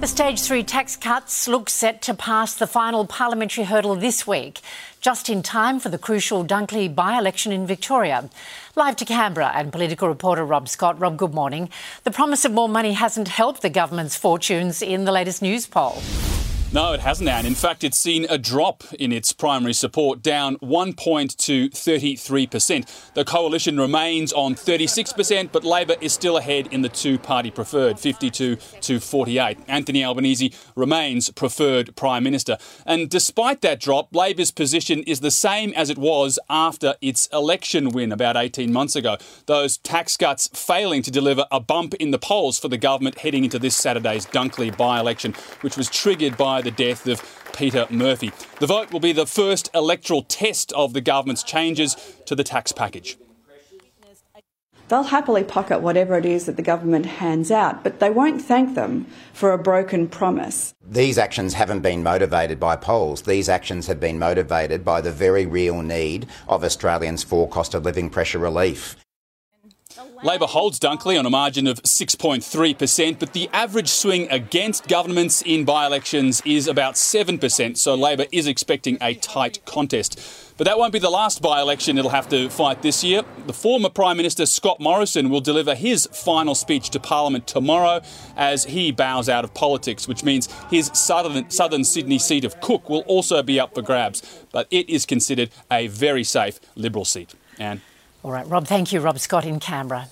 The stage three tax cuts look set to pass the final parliamentary hurdle this week, just in time for the crucial Dunkley by election in Victoria. Live to Canberra and political reporter Rob Scott. Rob, good morning. The promise of more money hasn't helped the government's fortunes in the latest Newspoll. No, it hasn't, Anne. In fact, it's seen a drop in its primary support, down one point to 33%. The coalition remains on 36%, but Labor is still ahead in the two party preferred, 52 to 48. Anthony Albanese remains preferred Prime Minister. And despite that drop, Labor's position is the same as it was after its election win about 18 months ago. Those tax cuts failing to deliver a bump in the polls for the government heading into this Saturday's Dunkley by election, which was triggered by by the death of Peta Murphy. The vote will be the first electoral test of the government's changes to the tax package. They'll happily pocket whatever it is that the government hands out, but they won't thank them for a broken promise. These actions haven't been motivated by polls. These actions have been motivated by the very real need of Australians for cost of living pressure relief. Labor holds Dunkley on a margin of 6.3%, but the average swing against governments in by elections is about 7%, so Labor is expecting a tight contest. But that won't be the last by election it'll have to fight this year. The former Prime Minister Scott Morrison will deliver his final speech to Parliament tomorrow as he bows out of politics, which means his southern, southern Sydney seat of Cook will also be up for grabs. But it is considered a very safe Liberal seat. Anne. All right, Rob, thank you. Rob Scott in Canberra.